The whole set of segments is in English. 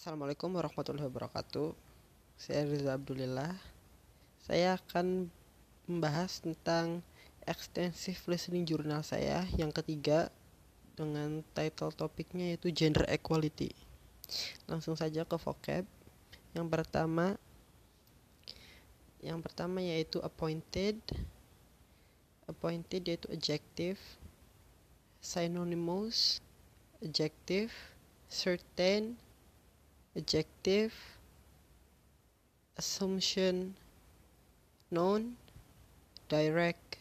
Assalamualaikum warahmatullahi wabarakatuh. Saya Riza Abdulillah. Saya akan membahas tentang extensive listening jurnal saya yang ketiga dengan title topiknya yaitu gender equality. Langsung saja ke vocab. Yang pertama yang pertama yaitu appointed. Appointed yaitu adjective. Synonymous adjective. Certain adjective assumption noun direct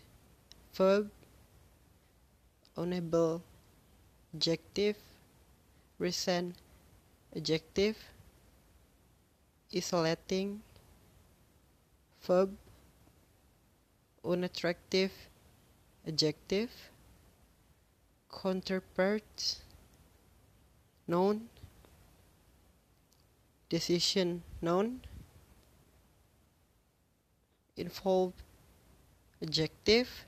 verb unable adjective recent adjective isolating verb unattractive adjective counterpart noun decision noun involve adjective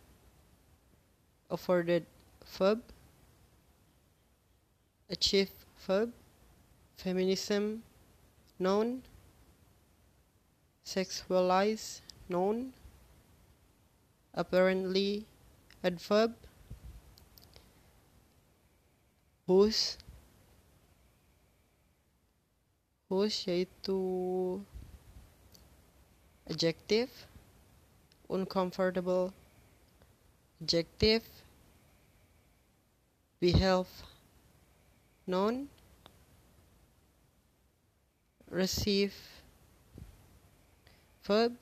afforded verb achieve verb feminism noun sexualize noun apparently adverb whose yaitu adjective uncomfortable adjective behave noun receive verb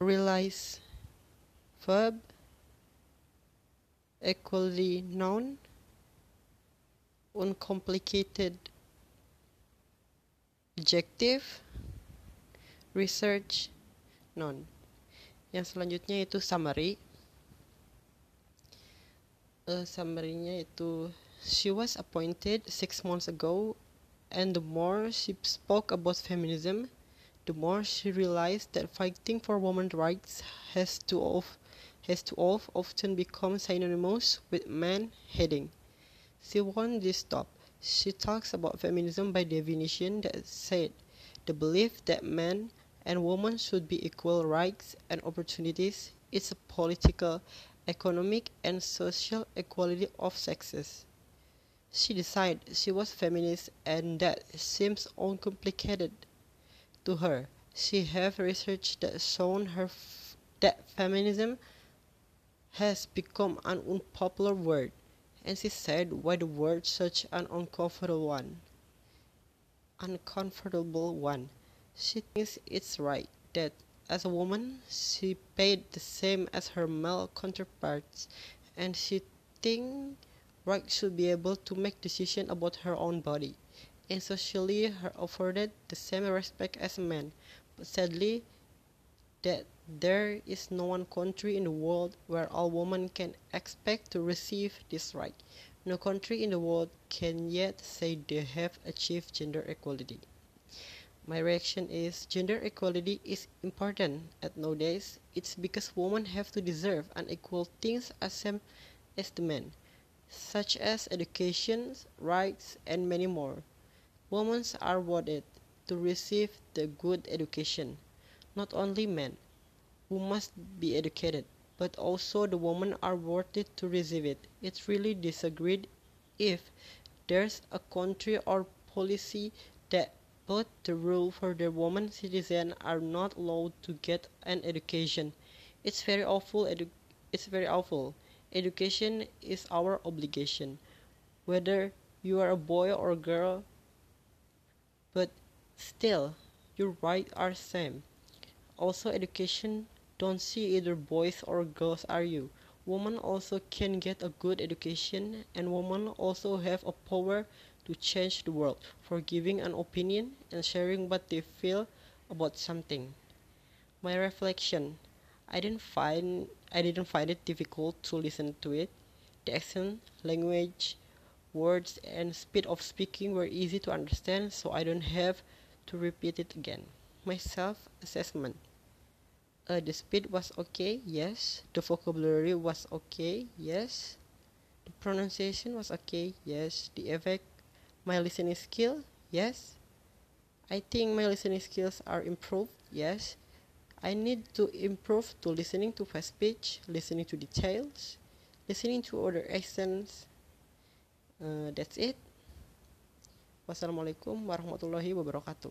realize verb equally noun uncomplicated objective research none. Yang selanjutnya itu summary. Uh, summary-nya itu she was appointed six months ago and the more she spoke about feminism the more she realized that fighting for women's rights has to of, has to of often become synonymous with man hating she won't this stop she talks about feminism by definition that said the belief that men and women should be equal rights and opportunities is a political, economic, and social equality of sexes. She decided she was feminist and that seems uncomplicated to her. She have research that shown her f- that feminism has become an unpopular word, and she said why the word such an uncomfortable one. Uncomfortable one. She thinks it's right that as a woman she paid the same as her male counterparts, and she thinks right should be able to make decision about her own body and socially her afforded the same respect as men, but sadly that there is no one country in the world where all women can expect to receive this right. No country in the world can yet say they have achieved gender equality. My reaction is gender equality is important at nowadays. It's because women have to deserve unequal things as same as the men, such as education, rights, and many more. Women are worthy to receive the good education. Not only men, who must be educated, but also the women are worthy to receive it. It's really disagreed if there's a country or policy that put the rule for the women citizens are not allowed to get an education. It's very awful. Edu- it's very awful. Education is our obligation, whether you are a boy or a girl. But still, your rights are same. Also, education don't see either boys or girls are you. Women also can get a good education, and women also have a power to change the world for giving an opinion and sharing what they feel about something. My reflection I didn't find I didn't find it difficult to listen to it. The accent, language, words and speed of speaking were easy to understand so I don't have to repeat it again. My self assessment. Uh, the speed was okay, yes. The vocabulary was okay, yes. The pronunciation was okay, yes. The effect, my listening skill, yes. I think my listening skills are improved, yes. I need to improve to listening to fast speech, listening to details, listening to other accents. Uh, that's it. Wassalamualaikum warahmatullahi wabarakatuh.